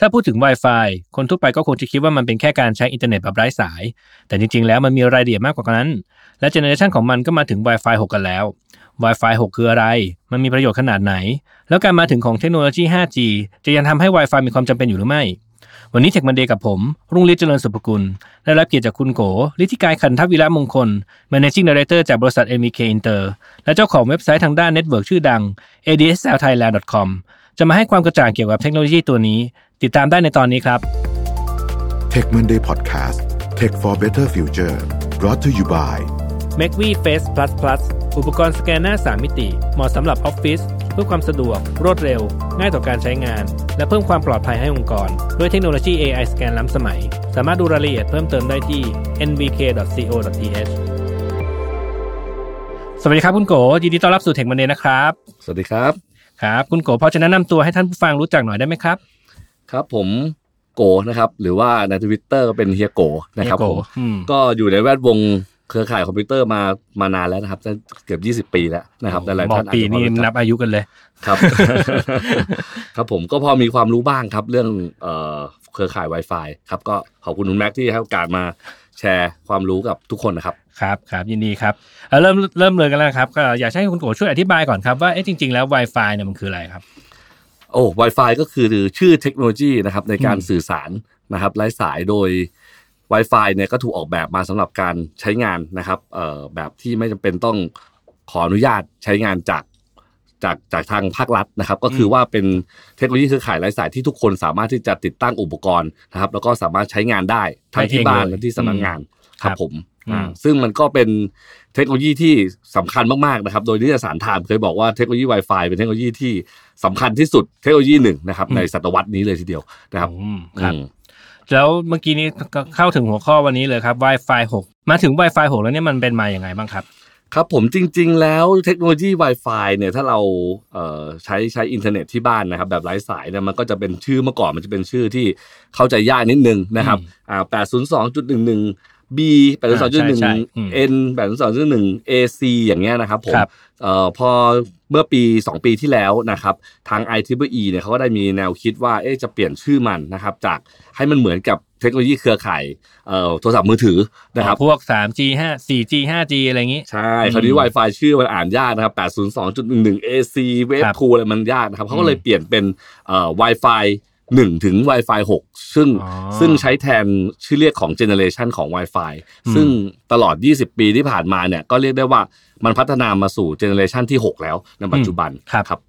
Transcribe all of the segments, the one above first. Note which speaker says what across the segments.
Speaker 1: ถ้าพูดถึง Wi-Fi คนทั่วไปก็คงจะคิดว่ามันเป็นแค่การใช้อินเทอร์เน็ตแบบไร้สาย แต่จริงๆ แล้วมันมีรายละเอียดมากกว่านั้น และเจเนอเรชันของมันก็มาถึง Wi-Fi 6 กันแล้ว Wi-Fi 6 คืออะไร มันมีประโยชน์ขนาดไหน แล้วการมาถึงของเทคโนโลยี 5G จะยังทำให้ Wi-Fi มีความจำเป็นอยู่หรือไม่ วันนี้ Tech Monday กับผม รุ่งฤทธิ์เจริญสุภกุล ได้รับเกียรติจากคุณโกลิธิกายขันทวิระมงคล Managing Director จากบริษัท MK Inter และเจ้าของเว็บไซต์ทางด้านเน็ตเวิร์กชื่อดัง adslthailand.com จะมาให้ความกระจ่างเกี่ยวกับเทคโนโลยีตัวนี้ ติดตามได้ในตอนนี้ครับ
Speaker 2: Tech Monday Podcast Tech for Better Future brought to you by
Speaker 1: m a c v Face Plus Plus อุปกรณ์สแกนหน้า 3 มิติ เหมาะสำหรับออฟฟิศเพื่อความสะดวก รวดเร็ว ง่ายต่อการใช้งาน และเพิ่มความปลอดภัยให้องค์กร ด้วยเทคโนโลยี AI สแกนล้ำสมัย สามารถดูรายละเอียดเพิ่มเติมได้ที่ nvk.co.th สวัสดีครับคุณโกยินดีต้อนรับสู่ Tech Monday นะครับ
Speaker 3: สวัสดีครับ
Speaker 1: ครับ คุณโกพอจะแนะนำตัวให้ท่านผู้ฟังรู้จักหน่อยได้ไหมครับ
Speaker 3: ครับผมโกนะครับ หรือว่าในทวิตเตอร์เป็นเฮียโกนะครับ
Speaker 1: เฮียโก
Speaker 3: ผม
Speaker 1: อืม
Speaker 3: ก็อยู่ในแวดวงเครือข่ายคอมพิวเตอร์มามานานแล้วนะครับตั้งเกือบ 20 ปีแล้วนะครับหลายๆ
Speaker 1: บอ
Speaker 3: ท่ากนอาจ
Speaker 1: ปี
Speaker 3: จะพอ
Speaker 1: นี่
Speaker 3: รู้จัก
Speaker 1: นับอายุกันเลย
Speaker 3: ครับ ครับผมก็พอมีความรู้บ้างครับ เรื่องเอ่อเครือข่าย Wi-Fi ครับก็ขอบคุณคุณแม็กที่ให้โอกาสมาแชร์ความรู้กับทุกคนนะครับ
Speaker 1: ครับครับยินดีครับเอ่อเริ่มเริ่มเลยกันแล้วนะครับก็อยากให้คุณโกช่วยอธิบายก่อนครับว่าเอ๊ะจริง ๆแล้ว Wi-Fi เนี่ยมันคืออะไรครับ
Speaker 3: โอ้ Wi-Fi ก็คือชื่อเทคโนโลยีนะครับในการ
Speaker 1: อืม
Speaker 3: สื่อสารนะครับไร้สายโดย Wi-Fi เนี่ยก็ถูกออกแบบมาสำหรับการใช้งานนะครับเอ่อแบบที่ไม่จำเป็นต้องขออนุญาตใช้งานจากจากจากทางภาครัฐนะครับ ก็คือว่าเป็นเทคโนโลยีเครือข่ายไร้สายที่ทุกคนสามารถที่จะติดตั้งอุปกรณ์นะครับ แล้วก็สามารถใช้งานได้ทั้งที่บ้าน
Speaker 1: ได้เองเลย
Speaker 3: และที่สำนักงานค
Speaker 1: ครั
Speaker 3: รั
Speaker 1: บบ
Speaker 3: ผม
Speaker 1: อืม
Speaker 3: อ่าซึ่งมันก็เป็น เทคโนโลยีที่สำคัญมากๆนะครับ โดยนิตยสารไทม์เคยบอกว่าเทคโนโลยี Wi-Fi เป็นเทคโนโลยีที่สำคัญที่สุดเทคโนโลยีหนึ่งนะครับ ในศตวรรษนี้เลยทีเดียวนะครับ
Speaker 1: อืมครับ
Speaker 3: อืม
Speaker 1: แล้วเมื่อกี้นี้ก็เข้าถึงหัวข้อวันนี้เลยครับ Wi-Fi 6 มาถึง Wi-Fi 6 แล้วเนี่ยมันเป็นมาอย่างไงบ้างครับ
Speaker 3: ครับผมจริง ๆ แล้วเทคโนโลยี Wi-Fi เนี่ยถ้าเราเอ่อใช้ใช้อินเทอร์เน็ตที่บ้านนะครับ แบบไร้สายเนี่ยมันก็จะเป็นชื่อเมื่อก่อนมันจะเป็นชื่อที่เข้าใจยากนิดนึงนะครับอ่า802.11 B
Speaker 1: ใช่ใช่อืม
Speaker 3: 802.1 N 802.1 AC อย่างเงี้ยนะครับผม
Speaker 1: ครับ
Speaker 3: เอ่อพอเมื่อปี 2 ปีที่แล้วนะครับทาง IEEE เนี่ยเขาก็ได้มีแนวคิดว่าเอ๊ะจะเปลี่ยนชื่อมันนะครับจากให้มันเหมือนกับเทคโนโลยีเครือข่ายเอ่อโทรศัพท์มือถือนะครับ
Speaker 1: พวก 3G 5 4G 5G อะไรอย่างนี้
Speaker 3: ใช่คราวนี้ Wi-Fi ชื่อมันอ่านยากนะครับ 802.11 AC Wave
Speaker 1: ครับ
Speaker 3: 2อะไรมันยากนะครับเขาก็เลยเปลี่ยนเป็นเอ่อ Wi-Fi 1 ถึง Wi-Fi 6 ซึ่ง
Speaker 1: อ๋อ
Speaker 3: ซึ่งใช้แทนชื่อเรียกของ generation ของ Wi-Fi
Speaker 1: อืม
Speaker 3: ซึ่งตลอด 20 ปีที่ผ่านมาเนี่ยก็เรียกได้ว่ามันพัฒนามาสู่ generation ที่ 6 แล้วในปัจจุบัน
Speaker 1: ครับ
Speaker 3: ครับ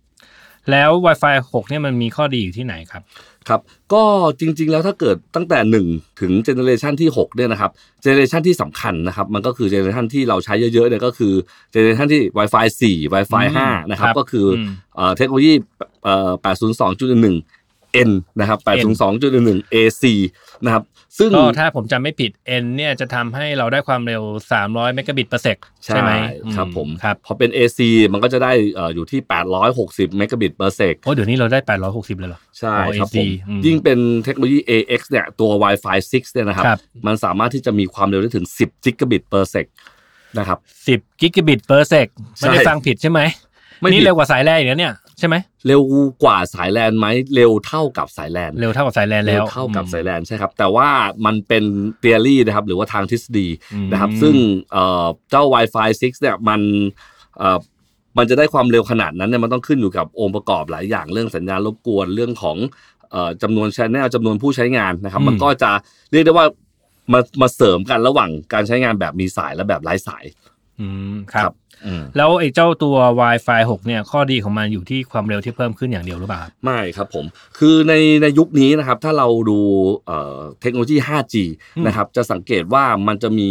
Speaker 1: แล้ว Wi-Fi 6 เนี่ยมันมีข้อดีอยู่ที่ไหนครับ
Speaker 3: ครับก็จริงๆแล้วถ้าเกิดตั้งแต่ 1 ถึง generation ที่6เนี่ยนะครับ generation ที่สำคัญนะครับมันก็คือ generation ที่เราใช้เยอะๆเนี่ยก็คือ generation ที่ Wi-Fi 4 Wi-Fi
Speaker 1: อืม
Speaker 3: 5นะครับ
Speaker 1: ครับ
Speaker 3: ก็คืออ
Speaker 1: ม
Speaker 3: เอ่อเทคโนโลยีเอ่อ802.11 N นะครับ802.11 AC นะครับซึ่ง
Speaker 1: ก็ถ้าผมจำไม่ผิด N เนี่ยจะทำให้เราได้ความเร็ว 300เมกะบิต per sec ใช่ไหม
Speaker 3: ครับ
Speaker 1: อื
Speaker 3: ผม
Speaker 1: ครับ
Speaker 3: พอเป็น AC มันก็จะได้เอ่ออยู่ที่ 860เมกะบิต per sec
Speaker 1: โอ้เดี๋ยวนี้เราได้ 860 เลยเหรอ
Speaker 3: ใช่
Speaker 1: โอ้
Speaker 3: ครับ
Speaker 1: AC
Speaker 3: ผม
Speaker 1: อืม
Speaker 3: ยิ่งเป็นเทคโนโลยี AX เนี่ยตัว Wi-Fi 6 เนี่ยนะครับ
Speaker 1: ครับ
Speaker 3: มันสามารถที่จะมีความเร็วได้ถึง 10 gigabit per sec นะครับ
Speaker 1: 10กิกะบิต per sec ไม่ได้
Speaker 3: ใช่
Speaker 1: ฟังผิดใช่ไหม
Speaker 3: ไม่ผิด
Speaker 1: นี่เร็วกว่าสายแรกอีกแล้วเนี่ย ใช่ไหม
Speaker 3: เร็วกว่าสายแลนไหมเร็วเท่ากับสายแลน
Speaker 1: เร็วเท่ากับสายแลน
Speaker 3: เร็
Speaker 1: แล้ว
Speaker 3: วเท่ากับ
Speaker 1: อืม
Speaker 3: สายแลนใช่ครับ แต่ว่ามันเป็น theory นะครับ หรือว่าทางทฤษฎี
Speaker 1: อืม
Speaker 3: นะครับ ซึ่งเอ่อเจ้า Wi-Fi 6 เนี่ยมันเอ่อมันจะได้ความเร็วขนาดนั้นเนี่ยมันต้องขึ้นอยู่กับองค์ประกอบหลายอย่างเรื่องสัญญาณรบกวนเรื่องของเอ่อจำนวนชแนลจำนวนผู้ใช้งานนะครับ
Speaker 1: อืม
Speaker 3: มันก็จะเรียกได้ว่ามามาเสริมกันระหว่างการใช้งานแบบมีสายและแบบไร้สาย
Speaker 1: อืมครับ
Speaker 3: ครับอืม
Speaker 1: แล้วไอ้เจ้าตัว Wi-Fi 6 เนี่ย ข้อดีของมันอยู่ที่ความเร็วที่เพิ่มขึ้นอย่างเดียวหรือเปล่าครับ
Speaker 3: ไม่ครับผม คือในในยุคนี้นะครับ ถ้าเราดูเอ่อเทคโนโลยี 5G
Speaker 1: อืม
Speaker 3: นะครับ จะสังเกตว่ามันจะมี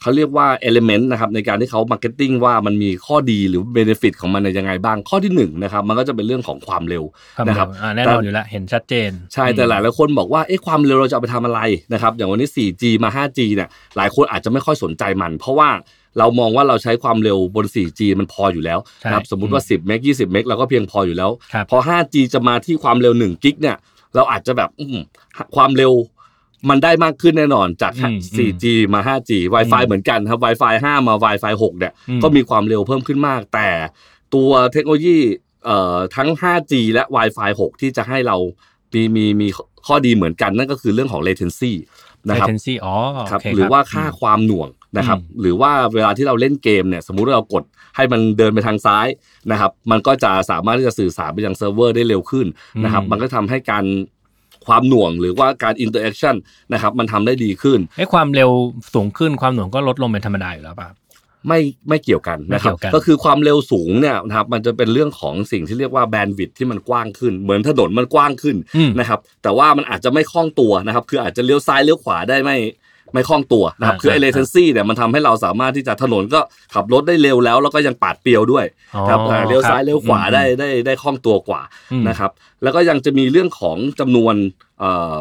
Speaker 3: เขาเรียกว่า element นะครับในการที่เขา marketing ว่ามันมีข้อดีหรือ benefit ของมันในยังไงบ้าง ข้อที่หนึ่งนะครับ มันก็จะเป็นเรื่องของความเร็ว
Speaker 1: ความ
Speaker 3: นะ
Speaker 1: เร็
Speaker 3: ครั
Speaker 1: ว
Speaker 3: บ
Speaker 1: อ่าแน่นอนอยู่แล้วเห็นชัดเจน
Speaker 3: ใช่ แต่หลายหลายๆคนบอกว่าเอ๊ะความเร็วเราจะเอาไปทำอะไรนะครับ อย่างวันนี้ 4G มา 5G เนี่ย หลายคนอาจจะไม่ค่อยสนใจมัน เพราะว่า เรามองว่าเราใช้ความเร็วบน 4G มันพออยู่แล้วนะครับ
Speaker 1: ใช่
Speaker 3: สมมุติว่า 10 เมก 20 เมกเราก็เพียงพออยู่แล้ว
Speaker 1: ครับ
Speaker 3: พอ 5G จะมาที่ความเร็ว1กิกเนี่ย เราอาจจะแบบอื้อหือความเร็วมันได้มากขึ้นแน่นอนจาก
Speaker 1: อืม
Speaker 3: 4G มา 5G Wi-Fi เหมือนกันครับ Wi-Fi 5 มา Wi-Fi 6 เนี่ย
Speaker 1: อืม
Speaker 3: ก็มีความเร็วเพิ่มขึ้นมาก แต่ตัวเทคโนโลยีเอ่อทั้ง 5G และ Wi-Fi 6 ที่จะให้เรามีมีมีข้อดีเหมือนกันนั่นก็คือเรื่องของ latency นะครับ
Speaker 1: latency อ๋อโอเค
Speaker 3: ครับหรือว่าค่าความหน่วง นะครับ
Speaker 1: อืม
Speaker 3: หรือว่าเวลาที่เราเล่นเกมเนี่ยสมมุติว่าเรากดให้มันเดินไปทางซ้ายนะครับมันก็จะสามารถที่จะสื่อสารไปยังเซิร์ฟเวอร์ได้เร็วขึ้นนะครับมันก็ทำให้การความหน่วงหรือว่าการ interaction นะครับมันทำได้ดีขึ้น
Speaker 1: ไอ้ความเร็วสูงขึ้นความหน่วงก็ลดลงเป็นธรรมดาอยู่แล้วป่ะ
Speaker 3: ไม่ไม่เกี่ยวกันนะครับ
Speaker 1: ไม่เกี่ยวกัน
Speaker 3: ก็คือความเร็วสูงเนี่ยนะครับมันจะเป็นเรื่องของสิ่งที่เรียกว่า bandwidth ที่มันกว้างขึ้น เหมือนถนนมันกว้างขึ้น
Speaker 1: อืม
Speaker 3: นะครับแต่ว่ามันอาจจะไม่คล่องตัวนะครับคืออาจจะเลี้ยวซ้ายเลี้ยวขวาได้ไม่ ไม่คล่องตัวนะครับ
Speaker 1: อ่า
Speaker 3: คือไอ
Speaker 1: อ่า
Speaker 3: latency เนี่ยมันทำให้เราสามารถที่จะถนนก็ขับรถได้เร็วแล้ว แล้วก็ยังปาดเปรียวด้วย
Speaker 1: อ๋อ
Speaker 3: ครับอ่าเลี้ยวซ้าย
Speaker 1: ครับ
Speaker 3: เลี้ยวขวา
Speaker 1: อืม
Speaker 3: ได้ได้ได้คล่องตัวกว่า
Speaker 1: อืม
Speaker 3: นะครับแล้วก็ยังจะมีเรื่องของจำนวนเอ่อ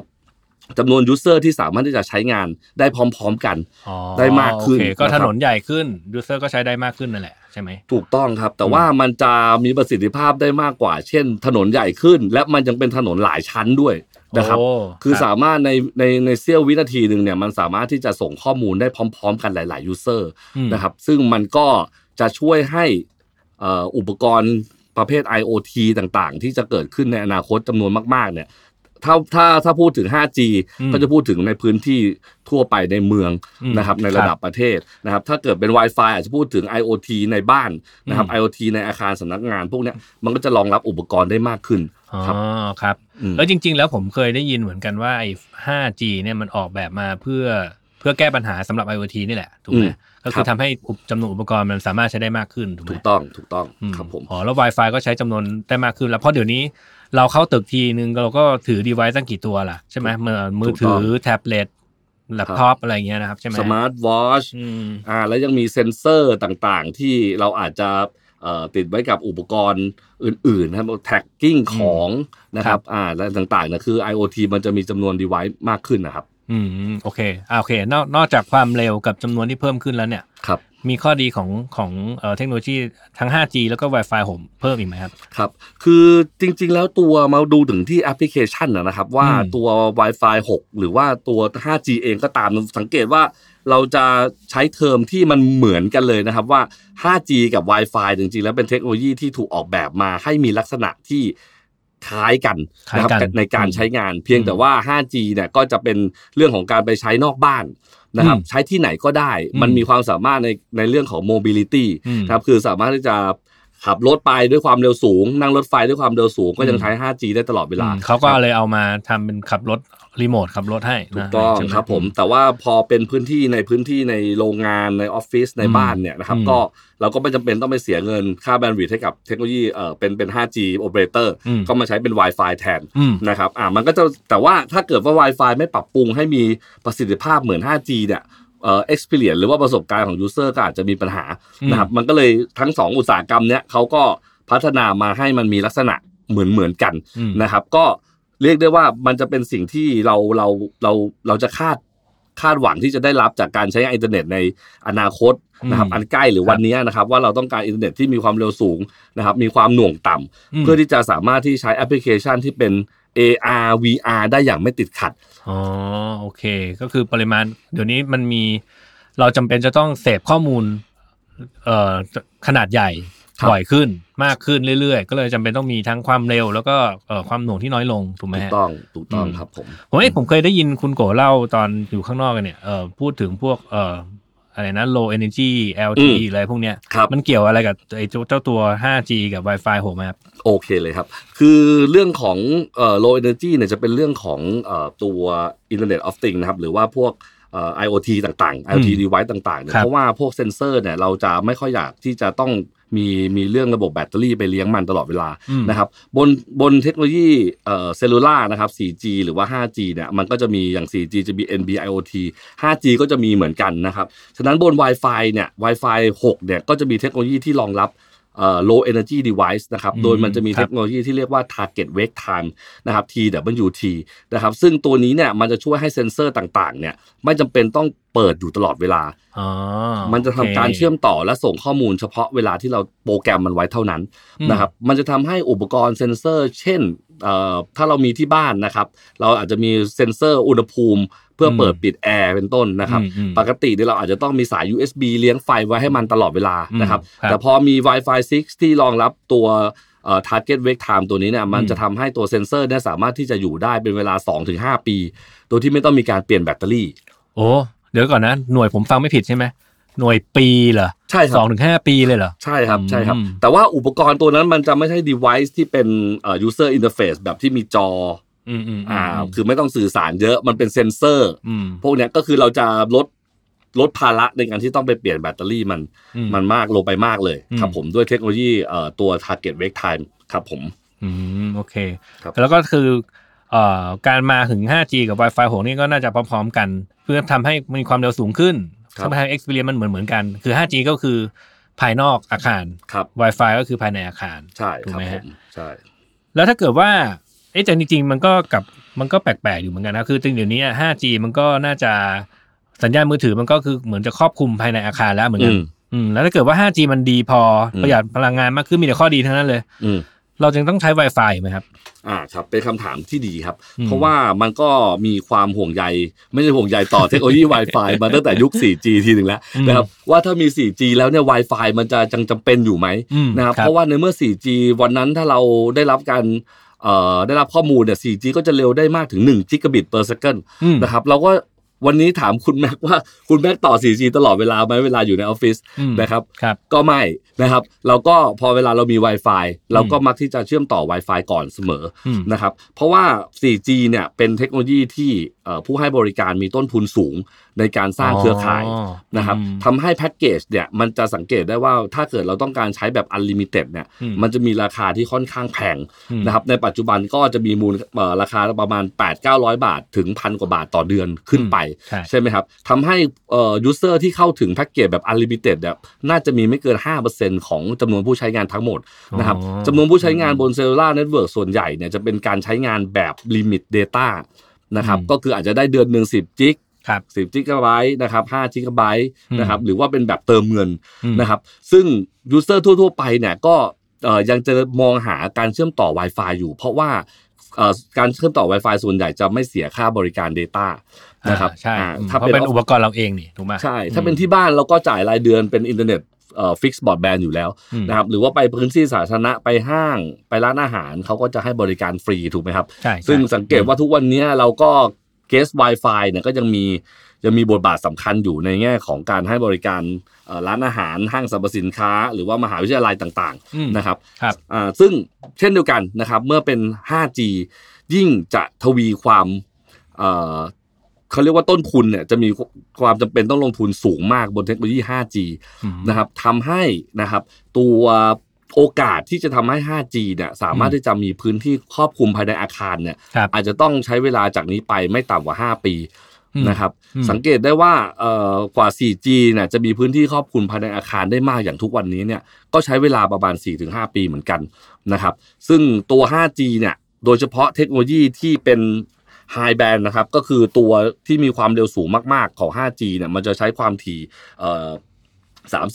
Speaker 3: จำนวน user ที่สามารถที่จะใช้งานได้พร้อม ๆ กัน
Speaker 1: อ๋อ
Speaker 3: ได้มากขึ้น
Speaker 1: โอเคก็
Speaker 3: นะครับ
Speaker 1: ถนนใหญ่ขึ้น user ก็ใช้ได้มากขึ้นนั่นแหละ ใช่ไหม
Speaker 3: ถูกต้องครับ แต่ว่ามันจะมีประสิทธิภาพได้มากกว่า เช่น ถนนใหญ่ขึ้น และมันยังเป็นถนนหลายชั้นด้วยนะครับ
Speaker 1: โอ้
Speaker 3: คือ
Speaker 1: ครับ
Speaker 3: สามารถในในในเสี้ยววินาทีหนึ่งเนี่ยมันสามารถที่จะส่งข้อมูลได้พร้อม ๆ กันหลายๆ user อื
Speaker 1: ม
Speaker 3: นะครับ ซึ่งมันก็จะช่วยให้เอ่ออุปกรณ์ประเภท IoT ต่างๆ ที่จะเกิดขึ้นในอนาคตจำนวนมากๆเนี่ย ถ้าถ้าถ้าพูดถึง 5G
Speaker 1: อืม
Speaker 3: ก็จะพูดถึงในพื้นที่ทั่วไปในเมือง
Speaker 1: อืม
Speaker 3: นะครับในระดับประเทศนะครับ ถ้าเกิดเป็น Wi-Fi อาจจะพูดถึง IoT ในบ้านนะครับ
Speaker 1: อืม
Speaker 3: IoT ในอาคารสำนักงาน พวกเนี้ยมันก็จะรองรับอุปกรณ์ได้มากขึ้น
Speaker 1: อ๋อ
Speaker 3: ครับ
Speaker 1: ครับ
Speaker 3: อืม
Speaker 1: แล้วจริง ๆ แล้วผมเคยได้ยินเหมือนกันว่าไอ้ 5G เนี่ยมันออกแบบมาเพื่อเพื่อแก้ปัญหาสำหรับ IoT นี่แหละถูกไหม
Speaker 3: อืม
Speaker 1: ก็คือ
Speaker 3: ครับ
Speaker 1: ทำให้อุปจำนวนอุปกรณ์มันสามารถใช้ได้มากขึ้นถูกไหม
Speaker 3: ถูกต้องถูกต้อง
Speaker 1: อื
Speaker 3: ครับผม
Speaker 1: อ๋อแล้ว Wi-Fi ก็ใช้จำนวนได้มากขึ้น แล้วเพราะเดี๋ยวนี้ เราเข้าตึกทีนึงเราก็ถือ device ตั้งกี่ตัวล่ะใช่ไหมมือมือถือแท็บเล็ตแล็ปท็อปอะไรอย่างเงี้ยนะครับใช่ไหม
Speaker 3: สมาร์ทวอช
Speaker 1: อืม
Speaker 3: อ่าแล้วยังมีเซ็นเซอร์ต่างๆ ที่เราอาจจะเอ่อติดไว้กับอุปกรณ์อื่นๆนะครับ tagging ของนะครับอ่าและต่างๆเนี่ยคือ IoT มันจะมีจำนวน device มากขึ้นนะครับ
Speaker 1: อืมโอเคอ่าโอเค นอกนอกจากความเร็วกับจำนวนที่เพิ่มขึ้นแล้วเนี่ย
Speaker 3: ครับ
Speaker 1: มีข้อดีของของเอ่อเทคโนโลยีทั้ง 5G แล้วก็ Wi-Fi ผมเพิ่มอีกไหมครับ
Speaker 3: ครับ คือจริง ๆ แล้วตัวมาดูถึงที่แอปพลิเคชันนะนะครับ ว่า
Speaker 1: อืม
Speaker 3: ตัว Wi-Fi 6 หรือว่าตัว 5G เองก็ตามสังเกตว่าเราจะใช้เทอมที่มันเหมือนกันเลยนะครับว่า 5G กับ Wi-Fi จริงๆ แล้วเป็นเทคโนโลยีที่ถูกออกแบบมาให้มีลักษณะที่ คล้ายกันนะครับ
Speaker 1: คล้ายกัน
Speaker 3: ในการใช้งานเพียงแต่ว่า 5G เนี่ยก็จะเป็นเรื่องของการไปใช้นอกบ้านนะครับ
Speaker 1: อืม
Speaker 3: ใช้ที่ไหนก็ได้
Speaker 1: อืม
Speaker 3: มันมีความสามารถในในเรื่องของ mobility
Speaker 1: อืม
Speaker 3: นะครับคือสามารถที่จะขับรถไปด้วยความเร็วสูง นั่งรถไฟด้วยความเร็วสูงก็ยังใช้ 5G ได้ตลอดเวลา
Speaker 1: อืมเขาก็เลยเอามาทำเป็นขับรถ รีโมทขับรถให้
Speaker 3: ถู
Speaker 1: นะ
Speaker 3: กต้อง
Speaker 1: ใช่ไห
Speaker 3: ครับผมแต่ว่าพอเป็นพื้นที่ในพื้นที่ในโรงงานในออฟฟิศใน
Speaker 1: อืม
Speaker 3: บ้านเนี่ยนะครับ
Speaker 1: อืม
Speaker 3: ก็เราก็ไม่จำเป็นต้องไปเสียเงินค่าแบนด์วิดต์ให้กับเทคโนโลยีเอ่อเป็นเป็น 5G operator
Speaker 1: อืม
Speaker 3: ก็มาใช้เป็น Wi-Fi แทน
Speaker 1: อืม
Speaker 3: นะครับอ่ามันก็จะแต่ว่าถ้าเกิดว่า Wi-Fi ไม่ปรับปรุงให้มีประสิทธิภาพเหมือน 5G เนี่ยเอ่อ experience หรือว่าประสบการณ์ของ user ก็อาจจะมีปัญหา
Speaker 1: อืม
Speaker 3: นะครับมันก็เลยทั้งสองอุตสาหกรรมเนี้ยเขาก็พัฒนามาให้มันมีลักษณะเหมือนเหมือนกัน
Speaker 1: อืม
Speaker 3: นะครับ ก็ เรียกได้ว่ามันจะเป็นสิ่งที่เราเราเราเราจะคาดคาดหวังที่จะได้รับจากการใช้อินเทอร์เน็ตในอนาคตนะครับ
Speaker 1: อืม
Speaker 3: อันใกล้หรือวันนี้นะครับว่าเราต้องการอินเทอร์เน็ตที่มีความเร็วสูงนะครับมีความหน่วงต่ำ
Speaker 1: อืม
Speaker 3: เพื่อที่จะสามารถที่ใช้แอปพลิเคชันที่เป็น AR VR ได้อย่างไม่ติดขัด
Speaker 1: อ๋อโอเค ก็คือปริมาณ เดี๋ยวนี้มันมีเราจำเป็นจะต้องเสพข้อมูลเอ่อขนาดใหญ่
Speaker 3: ครั บ
Speaker 1: บ่อยขึ้นมากขึ้นเรื่อยๆ ก็เลยจำเป็นต้องมีทั้งความเร็ว แล้วก็เอ่อความหน่วงที่น้อยลงถูกไหม
Speaker 3: ถูก
Speaker 1: ฮะ
Speaker 3: ต้องถูกต้อง
Speaker 1: อืม
Speaker 3: ครับผม
Speaker 1: ผมเอ้ยผมเคยได้ยินคุณโกเล่าตอนอยู่ข้างนอกกันเนี่ยเอ่อพูดถึงพวกเอ่ออะไรนะ low energy LTE อะไรพวกเนี้ย
Speaker 3: ครับ
Speaker 1: มันเกี่ยวอะไรกับไอ้เจ้าเจ้าตัว 5G กับ Wi-Fi 6ไหมครับ
Speaker 3: โอเคเลยครับ คือเรื่องของเอ่อ low energy เนี่ยจะเป็นเรื่องของเอ่อตัว Internet of Things นะครับ หรือว่าพวกเอ่อ IoT ต่างๆ IoT
Speaker 1: อืม
Speaker 3: device ต่างๆเนี่ย
Speaker 1: ครับ
Speaker 3: เพราะว่าพวกเซนเซอร์เนี่ยเราจะไม่ค่อยอยากที่จะต้อง มีมีเรื่องระบบแบตเตอรี่ไปเลี้ยงมันตลอดเวลา
Speaker 1: อืม
Speaker 3: นะครับบนบนเทคโนโลยีเอ่อเซลลูล่านะครับ 4G หรือว่า 5G เนี่ยมันก็จะมีอย่าง 4G จะมี NB IoT 5G ก็จะมีเหมือนกันนะครับ ฉะนั้นบน Wi-Fi เนี่ย Wi-Fi 6เนี่ยก็จะมีเทคโนโลยีที่รองรับเอ่อ low energy device นะครับ
Speaker 1: อืม
Speaker 3: โดยมันจะมี
Speaker 1: ครับ
Speaker 3: เทคโนโลยีที่เรียกว่า target wake time นะครับ TWT นะครับ ซึ่งตัวนี้เนี่ยมันจะช่วยให้เซ็นเซอร์ต่างๆ เนี่ยไม่จำเป็นต้องเปิดอยู่ตลอดเวลา
Speaker 1: อ๋อ
Speaker 3: มันจะทำการเชื่อมต่อและส่งข้อมูลเฉพาะเวลาที่เราโปรแกรมมันไว้เท่านั้น
Speaker 1: อืม
Speaker 3: นะครับ มันจะทำให้อุปกรณ์เซ็นเซอร์ เช่นเอ่อถ้าเรามีที่บ้านนะครับ เราอาจจะมีเซ็นเซอร์อุณหภูมิ เพื่อเปิดปิดแอร์เป็นต้นนะครับ
Speaker 1: อืมอืม
Speaker 3: ปกติเนี่ยเราอาจจะต้องมีสาย USB เลี้ยงไฟไว้ให้มันตลอดเวลานะครับ
Speaker 1: อืมครับ
Speaker 3: แต่พอมี Wi-Fi 6 ที่รองรับตัวเอ่อ target wake time ตัวนี้เนี่ยมัน
Speaker 1: อืม
Speaker 3: จะทำให้ตัวเซนเซอร์เนี่ยสามารถที่จะอยู่ได้เป็นเวลา 2-5 ปี โดยที่ไม่ต้องมีการเปลี่ยนแบตเตอรี่
Speaker 1: โอ้เดี๋ยวก่อนนะ หน่วยผมฟังไม่ผิดใช่ไหมหน่วยปีเหรอ
Speaker 3: ใช่ค
Speaker 1: ส
Speaker 3: รั
Speaker 1: องถึงห้าปีเลยเหรอ
Speaker 3: ใช่ครับใช่ครับ
Speaker 1: อืม
Speaker 3: แต่ว่าอุปกรณ์ตัวนั้นมันจะไม่ใช่ device ที่เป็นเอ่อ user interface แบบที่มีจอ
Speaker 1: อืมอืม
Speaker 3: อ่า คือไม่ต้องสื่อสารเยอะมันเป็นเซนเซอร์
Speaker 1: อืม
Speaker 3: พวกเนี้ยก็คือเราจะลดลดภาระในการที่ต้องไปเปลี่ยนแบตเตอรี่มัน
Speaker 1: อืม
Speaker 3: มันมากลงไปมากเลย
Speaker 1: อืม
Speaker 3: ครับผมด้วยเทคโนโลยีเอ่อตัว target wake time ครับผม
Speaker 1: อืมโอเค
Speaker 3: ครับ
Speaker 1: แล้วก็คือเอ่อการมาถึง 5G กับ Wi-Fi 6 นี่ก็น่าจะพร้อมๆกัน เพื่อทำให้มีความเร็วสูงขึ้นทำให้ experience มันเหมือนเหมือนๆกัน คือ 5G ก็คือภายนอกอาคาร
Speaker 3: ครับ
Speaker 1: Wi-Fi ก็คือภายในอาคาร
Speaker 3: ใช่
Speaker 1: ถูก
Speaker 3: ครับ
Speaker 1: ไหม
Speaker 3: ผ
Speaker 1: ฮะ
Speaker 3: มใช่
Speaker 1: แล้วถ้าเกิดว่า เอ๊ะแต่จริงๆมันก็กับมันก็แปลกๆอยู่เหมือนกันนะคือจริงเดี๋ยวนี้ 5G มันก็น่าจะสัญญาณมือถือมันก็คือเหมือนจะครอบคลุมภายในอาคารแล้วเหมือน
Speaker 3: อื
Speaker 1: กัน
Speaker 3: ม
Speaker 1: อืมแล้วถ้าเกิดว่า 5G มันดีพออ
Speaker 3: ม
Speaker 1: ประหยัดพลังงานมากขึ้นมีแต่ข้อดีทั้งนั้นเลย
Speaker 3: อืม
Speaker 1: เราจึงต้องใช้ Wi-Fi ไหมครับ
Speaker 3: อ่าครับเป็นคำถามที่ดีครับ
Speaker 1: อืม
Speaker 3: เพราะว่ามันก็มีความห่วงใย ไม่ใช่ห่วงใยต่อเทคโนโลยี Wi-Fi มาตั้งแต่ยุค 4G ทีหนึ่งแล้วนะครับว่าถ้ามี 4G แล้วเนี่ย Wi-Fi มันจะจังจำเป็นอยู่ไหม
Speaker 1: อืม
Speaker 3: นะครับ
Speaker 1: ครับ
Speaker 3: เพราะว่าในเมื่อ 4G วันนั้นถ้าเราได้รับการเอ่อ ได้รับข้อมูลเนี่ย 4G ก็จะเร็วได้มากถึง1 gigabit per second
Speaker 1: อืม
Speaker 3: นะครับเราก็วันนี้ถามคุณแม็กว่าคุณแม็กต่อ 4G ตลอดเวลาไหมเวลาอยู่ในออฟฟิศ
Speaker 1: อืม
Speaker 3: นะครับ
Speaker 1: ครับ
Speaker 3: ก็ไม่นะครับ เราก็พอเวลาเรามี Wi-Fi เราก็มักที่จะเชื่อมต่อ Wi-Fi ก่อนเสมออ
Speaker 1: ม
Speaker 3: นะครับ เพราะว่า 4G เนี่ยเป็นเทคโนโลยีที่เอ่อผู้ให้บริการมีต้นทุนสูง ในการสร้างเครือข่าย
Speaker 1: อ๋อ
Speaker 3: นะครับ
Speaker 1: อืม
Speaker 3: ทำให้แพ็กเกจเนี่ยมันจะสังเกตได้ว่าถ้าเกิดเราต้องการใช้แบบ Unlimited เนี่ย
Speaker 1: อืม
Speaker 3: มันจะมีราคาที่ค่อนข้างแพง
Speaker 1: อืม
Speaker 3: นะครับในปัจจุบันก็จะมีมูลเอ่อราคาประมาณ 8-900 บาทถึงพันกว่าบาทต่อเดือนขึ้นไป
Speaker 1: ใช่
Speaker 3: ใช่ไหมครับทำให้เอ่อ user ที่เข้าถึงแพ็กเกจแบบ Unlimited เนี่ยน่าจะมีไม่เกิน 5%ของจำนวนผู้ใช้งานทั้งหมดนะครับ
Speaker 1: อ๋อ
Speaker 3: จำนวนผู้ใช้งานบน cellular network ส่วนใหญ่เนี่ยจะเป็นการใช้งานแบบ Limit Data นะครับ
Speaker 1: อืม
Speaker 3: ก็คืออาจจะได้เดือนหนึ่ง10 gig
Speaker 1: ครับ
Speaker 3: 10กิกะไบต์นะครับ5กิกะไบต์
Speaker 1: อืม
Speaker 3: นะครับหรือว่าเป็นแบบเติมเงิน
Speaker 1: อืม
Speaker 3: นะครับซึ่ง user ทั่ว ๆ ไปเนี่ยก็เอ่อยังจะมองหาการเชื่อมต่อ Wi-Fi อยู่ เพราะว่าเอ่อการเชื่อมต่อ Wi-Fi ส่วนใหญ่จะไม่เสียค่าบริการ Data นะครับ
Speaker 1: อ่าใช่
Speaker 3: อ่า
Speaker 1: อืม
Speaker 3: ถ้า
Speaker 1: เพราะ
Speaker 3: เป็น
Speaker 1: เป็นอุปกรณ์เราเองนี่ถูกไหม
Speaker 3: ใช่ ถ้าเป็นที่บ้านเราก็จ่ายรายเดือนเป็นอินเทอร์เน็ตเอ่อ fixed broadband อยู่แล้ว
Speaker 1: อืม
Speaker 3: นะครับหรือว่าไปพื้นที่สาธารณะไปห้างไปร้านอาหารเขาก็จะให้บริการฟรีถูกไหมครับ
Speaker 1: ใช่ใช่
Speaker 3: ซึ่งสังเกตว่าทุกวันนี้เราก็ guest Wi-Fi เนี่ยก็ยังมียังมีบทบาทสำคัญอยู่ในแง่ของการให้บริการเอ่อร้านอาหารห้างสรรพสินค้า หรือว่ามหาวิทยาลัยต่าง
Speaker 1: อืม
Speaker 3: ๆนะครับ
Speaker 1: ครับ
Speaker 3: อ่าซึ่งเช่นเดียวกันนะครับเมื่อเป็น 5G ยิ่งจะทวีความเอ่อเขาเรียกว่าต้นทุนเนี่ยจะมีความจำเป็นต้องลงทุนสูงมากบนเทคโนโลยี 5G
Speaker 1: อืม
Speaker 3: นะครับทำให้นะครับตัว โอกาสที่จะทำให้ 5G เนี่ยสามารถ
Speaker 1: อืม
Speaker 3: ที่จะมีพื้นที่ครอบคลุมภายในอาคารเนี่ย
Speaker 1: ครับ
Speaker 3: อาจจะต้องใช้เวลาจากนี้ไปไม่ต่ำกว่า 5 ปี
Speaker 1: อืม
Speaker 3: นะครับ
Speaker 1: อืม
Speaker 3: สังเกตได้ว่าเอ่อกว่า 4G เนี่ยจะมีพื้นที่ครอบคลุมภายในอาคารได้มากอย่างทุกวันนี้เนี่ยก็ใช้เวลาประมาณ 4-5 ปีเหมือนกันนะครับซึ่งตัว 5G เนี่ยโดยเฉพาะเทคโนโลยีที่เป็น High Band นะครับก็คือตัวที่มีความเร็วสูงมาก ๆ ของ 5G เนี่ยมันจะใช้ความถี่ เอ่อ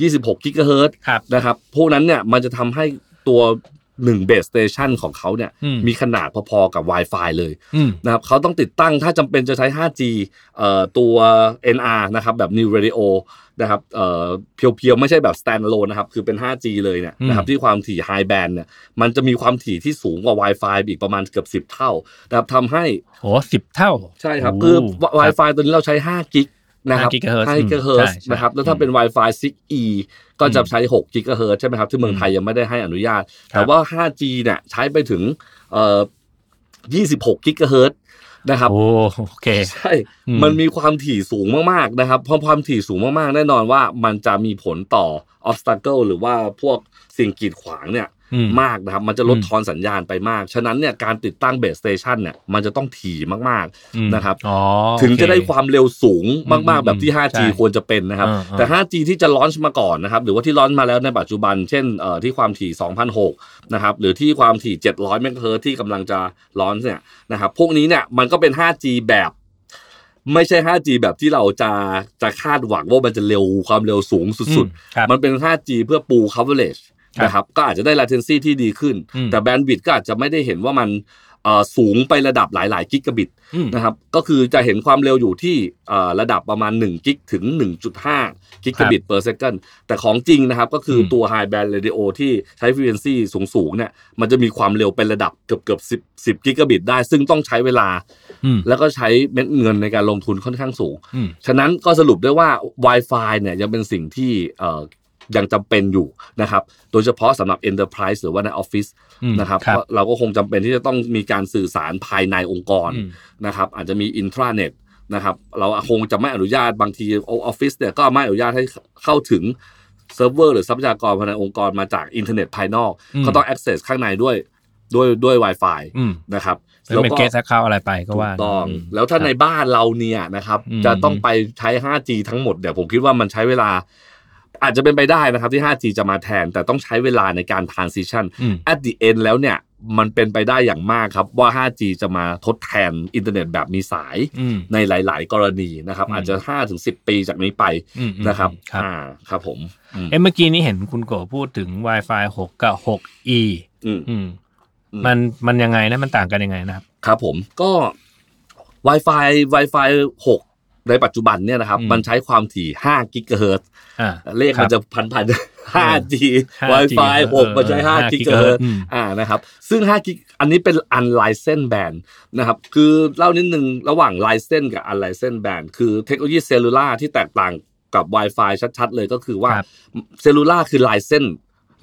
Speaker 3: 30 26กิกะเฮิรตซ์
Speaker 1: ครับ
Speaker 3: นะครับ พวกนั้นเนี่ยมันจะทำให้ตัวหนึ่ง base station ของเขาเนี่ย
Speaker 1: อืม
Speaker 3: มีขนาดพอๆกับ Wi-Fi เลย
Speaker 1: อืม
Speaker 3: นะครับเขาต้องติดตั้งถ้าจำเป็นจะใช้ 5G เอ่อตัว NR นะครับแบบ New Radio นะครับเอ่อเพียวๆ ไม่ใช่แบบ standalone นะครับ คือเป็น 5G เลยเนี่ย
Speaker 1: อืม
Speaker 3: นะครับที่ความถี่ high band เนี่ยมันจะมีความถี่ที่สูงกว่า Wi-Fi อีกประมาณเกือบ 10 เท่านะครับทำให้
Speaker 1: โหสิบเท่า
Speaker 3: ใช่ครับ
Speaker 1: โอ้
Speaker 3: คือ
Speaker 1: ครับ
Speaker 3: Wi-Fi ตัวนี้เราใช้5กิก นะครับ
Speaker 1: 5 gigahertz
Speaker 3: 5 gigahertz
Speaker 1: ใช่ใช่
Speaker 3: นะครับแล้วถ้า
Speaker 1: อืม
Speaker 3: เป็น Wi-Fi 6E ก็จะใช้6 gigahertz ใช่ไหมครับที่เมืองไทยยังไม่ได้ให้อนุญาต แต่ว่า 5G เนี่ยใช้ไปถึงเอ่อ26 gigahertz นะครับ
Speaker 1: โอ้โอเค
Speaker 3: ใช่
Speaker 1: อืม
Speaker 3: มันมีความถี่สูงมากๆนะครับพอความถี่สูงมากๆ แน่นอนว่ามันจะมีผลต่อ obstacle หรือว่าพวกสิ่งกีดขวางเนี่ย
Speaker 1: อื ม
Speaker 3: มากนะครับ มันจะลด
Speaker 1: อืม
Speaker 3: ทอนสัญญาณไปมาก ฉะนั้นเนี่ยการติดตั้งเบสสเตชันเนี่ยมันจะต้องถี่มาก
Speaker 1: อืม
Speaker 3: ๆนะครับ
Speaker 1: อ๋อ
Speaker 3: ถึงจะได้
Speaker 1: โอเค
Speaker 3: ความเร็วสูงมาก
Speaker 1: อืม
Speaker 3: ๆแบบที่ 5G
Speaker 1: ใช่
Speaker 3: ควรจะเป็นนะครับ
Speaker 1: อ่าอ่า
Speaker 3: แต่ 5G ที่จะลอนช์มาก่อนนะครับ หรือว่าที่ลอนช์มาแล้วในปัจจุบัน เช่นเอ่อที่ความถี่ 2,006นะครับ หรือที่ความถี่ 700เมกะเฮิรตซ์ที่กำลังจะลอนช์เนี่ยนะครับ พวกนี้เนี่ยมันก็เป็น 5G แบบไม่ใช่ 5G แบบที่เราจะจะคาดหวังว่ามันจะเร็วความเร็วสูงสุด
Speaker 1: อืมครับ
Speaker 3: ๆมันเป็น 5G เพื่อปู coverage
Speaker 1: ครับ
Speaker 3: นะครับก็อาจจะได้ latency ที่ดีขึ้น
Speaker 1: อืม
Speaker 3: แต่ bandwidth ก็อาจจะไม่ได้เห็นว่ามันเอ่อสูงไประดับหลาย ๆ กิกะบิต
Speaker 1: อืม
Speaker 3: นะครับก็คือจะเห็นความเร็วอยู่ที่เอ่อระดับประมาณ 1 กิกถึง 1.5 กิกะบิต per second แต่ของจริงนะครับก็คืออ
Speaker 1: ม
Speaker 3: ตัว high band radio ที่ใช้ frequency สูง ๆ เนี่ยมันจะมีความเร็วเป็นระดับเกือบเกือบ10 10 กิกะบิตได้ ซึ่งต้องใช้เวลา
Speaker 1: อืม
Speaker 3: แล้วก็ใช้เม็ดเงินในการลงทุนค่อนข้างสูง
Speaker 1: อืม
Speaker 3: ฉะนั้นก็สรุปได้ว่า Wi-Fi เนี่ยยังเป็นสิ่งที่เอ่อ ยังจำเป็นอยู่นะครับ โดยเฉพาะสำหรับ Enterprise หรือว่าในออฟฟิศ
Speaker 1: อืม
Speaker 3: นะครับ
Speaker 1: ครับ
Speaker 3: เพราะเราก็คงจำเป็นที่จะต้องมีการสื่อสารภายในองค์กร
Speaker 1: อืม
Speaker 3: นะครับอาจจะมีอินทราเน็ตนะครับเราคงจะไม่อนุญาตบางทีออฟฟิศเนี่ยก็ไม่อนุญาตให้เข้าถึงเซิร์ฟเวอร์หรือทรัพยากรภายในองค์กรมาจากอินเทอร์เน็ตภายนอก
Speaker 1: อืม
Speaker 3: ก็ต้อง access ข้างในด้วยด้วยด้วย Wi-Fi
Speaker 1: อืม
Speaker 3: นะครับ
Speaker 1: แล้วเป็น guestเข้าอะไรไปก็ว่า ถู
Speaker 3: กต้องแล้วถ้า
Speaker 1: ครับ
Speaker 3: ในบ้านเราเนี่ยนะครับ
Speaker 1: อืม
Speaker 3: จะต้องไปใช้ 5G ทั้งหมดเดี๋ยวผมคิดว่ามันใช้เวลา อาจจะเป็นไปได้นะครับที่ 5G จะมาแทน แต่ต้องใช้เวลาในการ transition
Speaker 1: อืม
Speaker 3: at the end แล้วเนี่ยมันเป็นไปได้อย่างมากครับว่า 5G จะมาทดแทนอินเทอร์เน็ตแบบมีสาย
Speaker 1: อืม
Speaker 3: ในหลาย ๆ กรณีนะครับ
Speaker 1: อืม
Speaker 3: อาจจะ5ถึง10 ปีจากนี้ไป
Speaker 1: อืมอืม
Speaker 3: นะครับ
Speaker 1: ครับ
Speaker 3: อ่าครับผมอืม
Speaker 1: เอ้เมื่อกี้นี้เห็นคุณโกพูดถึง Wi-Fi 6 กับ 6E
Speaker 3: อืม
Speaker 1: อืม
Speaker 3: อืม
Speaker 1: มันมันยังไงนะมันต่างกันยังไงนะครับ
Speaker 3: ครับผมก็ Wi-Fi Wi-Fi 6 ในปัจจุบันเนี่ยนะครับ
Speaker 1: อืม
Speaker 3: มันใช้ความถี่5กิกะเฮิรตซ์
Speaker 1: อ่า
Speaker 3: เลขมันจะพันพัน 5G
Speaker 1: 5G
Speaker 3: Wi-Fi
Speaker 1: เออ
Speaker 3: 6มันใช้
Speaker 1: เออ
Speaker 3: 5กิกะเฮิรตซ์
Speaker 1: อืม
Speaker 3: อ่านะครับ ซึ่ง5กิกอันนี้เป็น unlicensed band นะครับ คือเล่านิดนึงระหว่าง license กับ unlicensed band คือเทคโนโลยีเซลลูล่าที่แตกต่างกับ Wi-Fi ชัด ๆ เลยก็คือว่า
Speaker 1: ครับ
Speaker 3: เซลลูล่าคือ license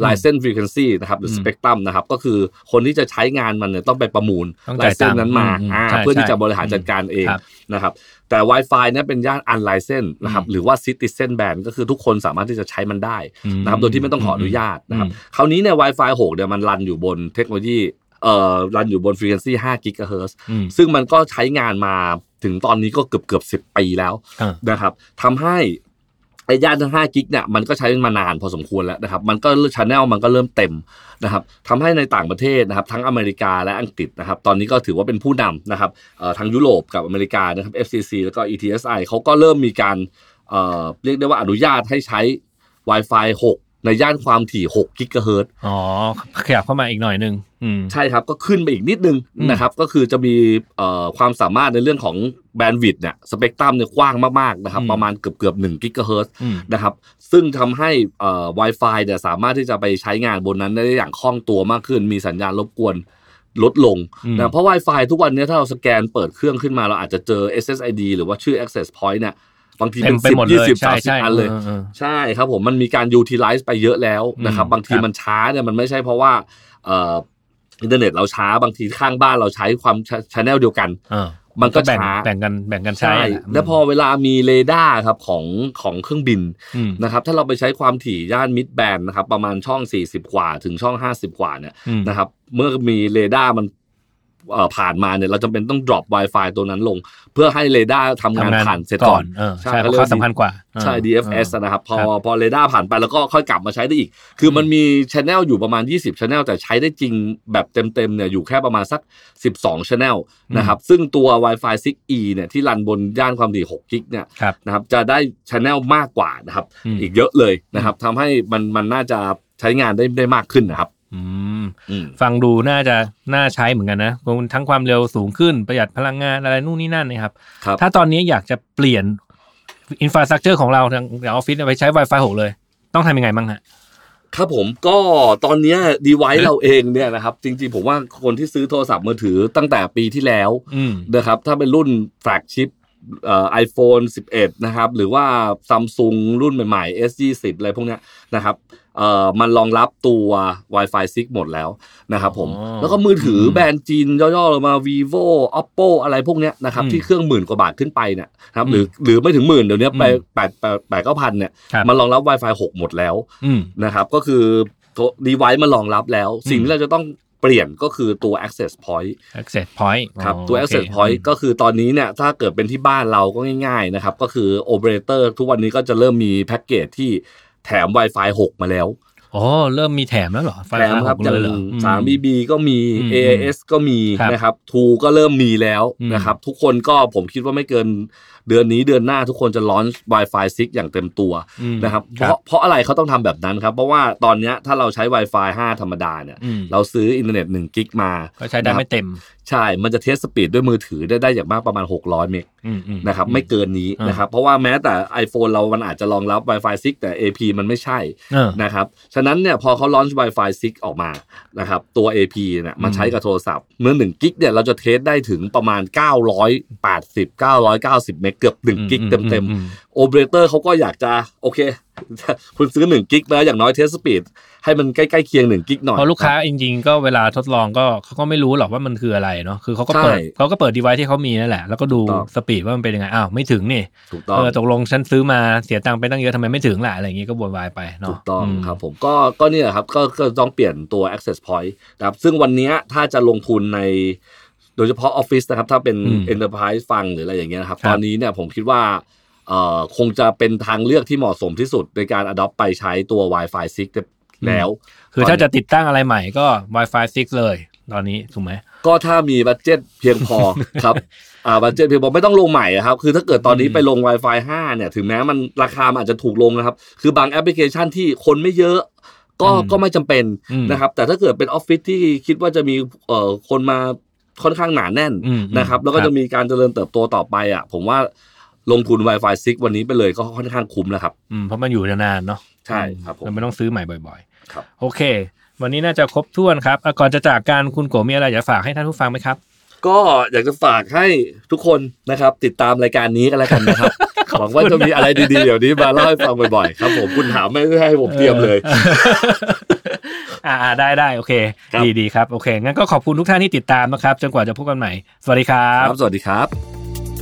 Speaker 3: license frequency นะครับหรือ
Speaker 1: อืม
Speaker 3: spectrum นะครับก็คือคนที่จะใช้งานมันเนี่ยต้องไปประมูล
Speaker 1: ต้องจ่ายตัง
Speaker 3: license
Speaker 1: ค์
Speaker 3: นั้นมา
Speaker 1: อืม
Speaker 3: อ่า
Speaker 1: ใช่
Speaker 3: เพื่อที่
Speaker 1: ใช่
Speaker 3: จะบริหารจัดการเอง
Speaker 1: ครับ
Speaker 3: นะครับ แต่ Wi-Fi เนี่ยเป็นย่าน unlicensed นะครับ
Speaker 1: อืม
Speaker 3: หรือว่า citizen band ก็คือทุกคนสามารถที่จะใช้มันได้
Speaker 1: อืม
Speaker 3: นะครับโดยที่ไม่ต้องขออนุญาตนะครับ
Speaker 1: อืม
Speaker 3: คราวนี้เนี่ย Wi-Fi 6เนี่ยมันรันอยู่บนเทคโนโลยีเอ่อรันอยู่บน frequency 5 GHz
Speaker 1: อืม
Speaker 3: ซึ่งมันก็ใช้งานมาถึงตอนนี้ก็เกือบเกือบสิบปีแล้ว
Speaker 1: อ่า
Speaker 3: นะครับทำให้ ไอ้ย่านทั้ง5 gig เนี่ยมันก็ใช้มานานพอสมควรแล้วนะครับ มันก็ channel มันก็เริ่มเต็มนะครับทำให้ในต่างประเทศนะครับ ทั้งอเมริกาและอังกฤษนะครับ ตอนนี้ก็ถือว่าเป็นผู้นำนะครับทั้งยุโรปกับอเมริกานะครับ FCC แล้วก็ ETSI เขาก็เริ่มมีการเรียกได้ว่าอนุญาตให้ใช้ Wi-Fi 6 ในย่านความถี่6กิกะเฮิรตซ์
Speaker 1: อ๋อขยับเข้ามาอีกหน่อยนึงอืม
Speaker 3: ใช่ครับก็ขึ้นไปอีกนิดนึง
Speaker 1: อืม
Speaker 3: นะครับ ก็คือจะมีเอ่อความสามารถในเรื่องของแบนด์วิดต์เนี่ยสเปกตรัมเนี่ยกว้างมากๆนะครับประมาณเกือบเกือบหนึ่งกิกะเฮิรตซ์
Speaker 1: อืม
Speaker 3: นะครับซึ่งทำให้เอ่อ Wi-Fi เนี่ยสามารถที่จะไปใช้งานบนนั้นได้อย่างคล่องตัวมากขึ้น มีสัญญาณรบกวนลดลง
Speaker 1: อืม
Speaker 3: นะเพราะ Wi-Fi ทุกวันเนี้ถ้าเราสแกนเปิดเครื่องขึ้นมาเราอาจจะเจอ SSID หรือว่าชื่อ access point เนี่ย บางที
Speaker 1: เต็
Speaker 3: เป็
Speaker 1: ม
Speaker 3: น
Speaker 1: ไป
Speaker 3: สิบ
Speaker 1: หมดเล
Speaker 3: ยี่
Speaker 1: ย
Speaker 3: สิบ
Speaker 1: ใช่
Speaker 3: สามสิบ
Speaker 1: ใช่
Speaker 3: อันเลย
Speaker 1: ออออ
Speaker 3: ใช่ครับผมมันมีการ utilize ไปเยอะแล้วนะครับ
Speaker 1: อืม
Speaker 3: บางที
Speaker 1: ครับ
Speaker 3: มันช้าเนี่ยมันไม่ใช่เพราะว่าเอ่ออินเทอร์เน็ตเราช้าบางทีข้างบ้านเราใช้ความ channel เดียวกัน
Speaker 1: เออ
Speaker 3: มันก็
Speaker 1: แบ่ง
Speaker 3: ช้า
Speaker 1: แบ่งกันแบ่งกันใช้
Speaker 3: ใช่
Speaker 1: อะ
Speaker 3: แล้วพอเวลามีเรดาร์ครับของของเครื่องบิน
Speaker 1: อืม
Speaker 3: นะครับ ถ้าเราไปใช้ความถี่ย่าน mid band นะครับ ประมาณช่อง 40 กว่าถึงช่อง 50 กว่าเนี่ย
Speaker 1: อืม
Speaker 3: นะครับ เมื่อมีเรดาร์มันเอ่อ ผ่านมาเนี่ยเราจำเป็นต้อง drop Wi-Fi ตัวนั้นลง เพื่อให้เรดาร์ทำงานผ่านเสร็จก่อน
Speaker 1: เออ
Speaker 3: ใช่
Speaker 1: ใช่เพ
Speaker 3: เขาเรียก
Speaker 1: เขาสำคัญกว่า
Speaker 3: ใช่
Speaker 1: เออ
Speaker 3: DFS
Speaker 1: เออ
Speaker 3: นะครับ พอ
Speaker 1: ครับ
Speaker 3: พอเรดาร์ผ่านไปแล้วก็ค่อยกลับมาใช้ได้อีก คือมันมีช anel อยู่ประมาณ 20ช anel แต่ใช้ได้จริงแบบเต็มๆเนี่ยอยู่แค่ประมาณสัก 12ช anel นะครับซึ่งตัว Wi-Fi 6E เนี่ยที่รันบนย่านความถี่6กิกเนี่ย
Speaker 1: ครับ
Speaker 3: นะครับจะได้ช anel มากกว่านะครับ
Speaker 1: อืม
Speaker 3: อีกเยอะเลยนะครับทำให้มันมันน่าจะใช้งานได้ได้มากขึ้นนะครับ
Speaker 1: อืม
Speaker 3: อืม
Speaker 1: ฟังดูน่าจะน่าใช้เหมือนกันนะทั้งความเร็วสูงขึ้นประหยัดพลังงานอะไรนู่นนี่นั่นนะครับ
Speaker 3: ครับ
Speaker 1: ถ้าตอนนี้อยากจะเปลี่ยนinfrastructure ของเราทางออฟฟิศไปใช้ Wi-Fi 6 เลย ต้องทำยังไงบ้างฮะ
Speaker 3: ครับผมก็ตอนเนี้ย device เราเองเนี่ยนะครับจริงๆ ผมว่าคนที่ซื้อโทรศัพท์มือถือตั้งแต่ปีที่แล้ว
Speaker 1: อืม
Speaker 3: นะครับถ้าเป็นรุ่น flagship เอ่อ iPhone 11นะครับ หรือว่าซัมซุงรุ่นใหม่ๆ S20 อะไรพวกเนี้ยนะครับเอ่อมันรองรับตัว Wi-Fi 6 หมดแล้วนะครับผม
Speaker 1: อ๋อ
Speaker 3: แล้วก็มือถือ อื
Speaker 1: ม
Speaker 3: แบรนด์จีนย่อๆลงมา vivo oppo อะไรพวกเนี้ยนะครับ
Speaker 1: อืม
Speaker 3: ที่เครื่องหมื่นกว่าบาทขึ้นไปเนี่ยนะครับ
Speaker 1: อืม
Speaker 3: หรือหรือไม่ถึงหมื่นเดี๋ยวนี้ไป
Speaker 1: อืม
Speaker 3: แปดแปดแปดเก้าพันเนี่ย
Speaker 1: ครับ
Speaker 3: มันรองรับ Wi-Fi 6 หมดแล้ว
Speaker 1: อืม
Speaker 3: นะครับก็คือดีไว c e มันรองรับแล้ว สิ่งที่เราจะต้อง เปลี่ยนก็คือตัว access point
Speaker 1: access point
Speaker 3: ครับ
Speaker 1: อ๋อ
Speaker 3: ตัว
Speaker 1: โอเค
Speaker 3: access point ก็คือตอนนี้เนี่ยถ้าเกิดเป็นที่บ้านเราก็ง่ายๆนะครับก็คือ operator ทุกวันนี้ก็จะเริ่มมีแพ็กเกจที่แถม Wi-Fi 6 มาแล้ว
Speaker 1: อ๋อเริ่มมีแถมแล้วเหรอ
Speaker 3: แถมครับ
Speaker 1: 6
Speaker 3: อย่าง
Speaker 1: เลยเหรออืม
Speaker 3: สาม BB ก็มี
Speaker 1: อืม
Speaker 3: AAS ก็มี
Speaker 1: ครับ
Speaker 3: นะครับทูก็เริ่มมีแล้ว
Speaker 1: อืม
Speaker 3: นะครับ ทุกคนก็ผมคิดว่าไม่เกินเดือนนี้เดือนหน้าทุกคนจะลอน Wi-Fi 6 อย่างเต็มตัว
Speaker 1: อืม
Speaker 3: นะครับ
Speaker 1: ครับ เพ
Speaker 3: ราะเพราะอะไรเขาต้องทำแบบนั้นครับ เพราะว่าตอนเนี้ยถ้าเราใช้ Wi-Fi 5 ธรรมดาเนี่ย
Speaker 1: อืม
Speaker 3: เราซื้ออินเทอร์เน็ต1 gig มา
Speaker 1: ก็ใช้ได้ไม่เต็ม
Speaker 3: ใช่ มันจะ test speed ด้วยมือถือได้ได้อย่างมากประมาณ 600 meg
Speaker 1: อืมอืม
Speaker 3: นะครับไม่เกินนี้
Speaker 1: อ่านะ
Speaker 3: ครับเพราะว่าแม้แต่ iPhone เรามันอาจจะรองรับ Wi-Fi 6 แต่ AP มันไม่ใช่
Speaker 1: เออ
Speaker 3: นะครับฉะนั้นเนี่ยพอเขาลอนช์ Wi-Fi 6 ออกมานะครับตัว AP เนี่ยมาใช้กับโทรศัพท์เมื่อ1 gig เนี่ยเราจะ test ได้ถึงประมาณ 980 990 meg เกือบ1 gig เต็ม
Speaker 1: อือ
Speaker 3: ๆ โอเปอเรเตอร์เขาก็อยากจะโอเค คุณซื้อ1 gig แล้วอย่างน้อย test speed ให้มันใกล้ๆเคียง1 gig หน่อย
Speaker 1: เพราะลูกค้าจริงๆก็เวลาทดลองก็เขาก็ไม่รู้หรอกว่ามันคืออะไรเนาะคือเขาก็เปิด
Speaker 3: ใช่
Speaker 1: เขาก็เปิดดีไวที่เขามีนั่นแหละ แล้วก็ดู
Speaker 3: ถูกต้อง
Speaker 1: speed ว่ามันเป็นยังไงอ้าวไม่ถึงนี่
Speaker 3: ถูกต้อง
Speaker 1: เออตกลงฉันซื้อมาเสียตังค์ไปตั้งเยอะทำไมไม่ถึงล่ะอะไรอย่างงี้ก็โวยวายไปเนาะ
Speaker 3: ถูกต้องครับผมก็ก็เนี่ยครับก็ก็ต้องเปลี่ยนตัว access point นะครับซึ่งวันเนี้ยถ้าจะลงทุนในโดยเฉพาะออฟฟิศนะครับถ้าเป็น
Speaker 1: อืม
Speaker 3: enterprise ฟังหรืออะไรอย่างเงี้ยนะครับ
Speaker 1: ครับ
Speaker 3: ตอนนี้เนี่ยผมคิดว่าเอ่อ คงจะเป็นทางเลือกที่เหมาะสมที่สุดในการ adopt ไปใช้ตัว Wi-Fi 6 แล้ว
Speaker 1: คือถ้าจะติดตั้งอะไรใหม่ก็ Wi-Fi 6 เลย ตอนนี้ถูกไหม
Speaker 3: ก็ถ้ามี budget เพียงพอครับอ่า budget เพียงพอไม่ต้องลงใหม่อะครับ คือถ้าเกิดตอนนี้
Speaker 1: อืม
Speaker 3: ไปลง Wi-Fi 5 เนี่ย ถึงแม้มันราคามันอาจจะถูกลงนะครับ คือบางแอปพลิเคชันที่คนไม่เยอะก็
Speaker 1: อืม
Speaker 3: ก็ไม่จำเป็น
Speaker 1: อืม
Speaker 3: นะครับ แต่ถ้าเกิดเป็นออฟฟิศที่คิดว่าจะมีเอ่อคนมาค่อนข้างหนาแน่น
Speaker 1: อืม
Speaker 3: นะครับ แล้วก็
Speaker 1: ครับ
Speaker 3: จะมีการเจริญเติบโตต่อไปอะ ผมว่า ลงทุน Wi-Fi 6 วันนี้ไปเลยก็ค่อนข้างคุ้มแล้วครับ
Speaker 1: อืมเพราะมันอยู่นานๆเนาะ
Speaker 3: ใช่ครับผม
Speaker 1: เราไม่ต้องซื้อใหม่บ่อย
Speaker 3: ครับ
Speaker 1: ๆโอเค วันนี้น่าจะครบถ้วนครับอะก่อนจะจากการคุณโกมีอะไรอยากจะฝากให้ท่านผู้ฟังไหมครับ
Speaker 3: ก็อยากจะฝากให้ทุกคนนะครับ ติดตามรายการนี้กันแล้วกันนะครับหวังว่าจะมีอะไรดีๆเดี๋ยวนี้มาเล่าให้ฟังบ่อยๆครับผมคุณถามไม่ได้ให้ผมเตรียมเลย
Speaker 1: อออ่าได้ได้โอเค
Speaker 3: ครับ
Speaker 1: ดีดีครับโอเคงั้นก็ขอบคุณทุกท่านที่ติดตามนะครับจนกว่าจะพบกันใหม่สวัสดีครับ
Speaker 3: ครับสวัสดีครับ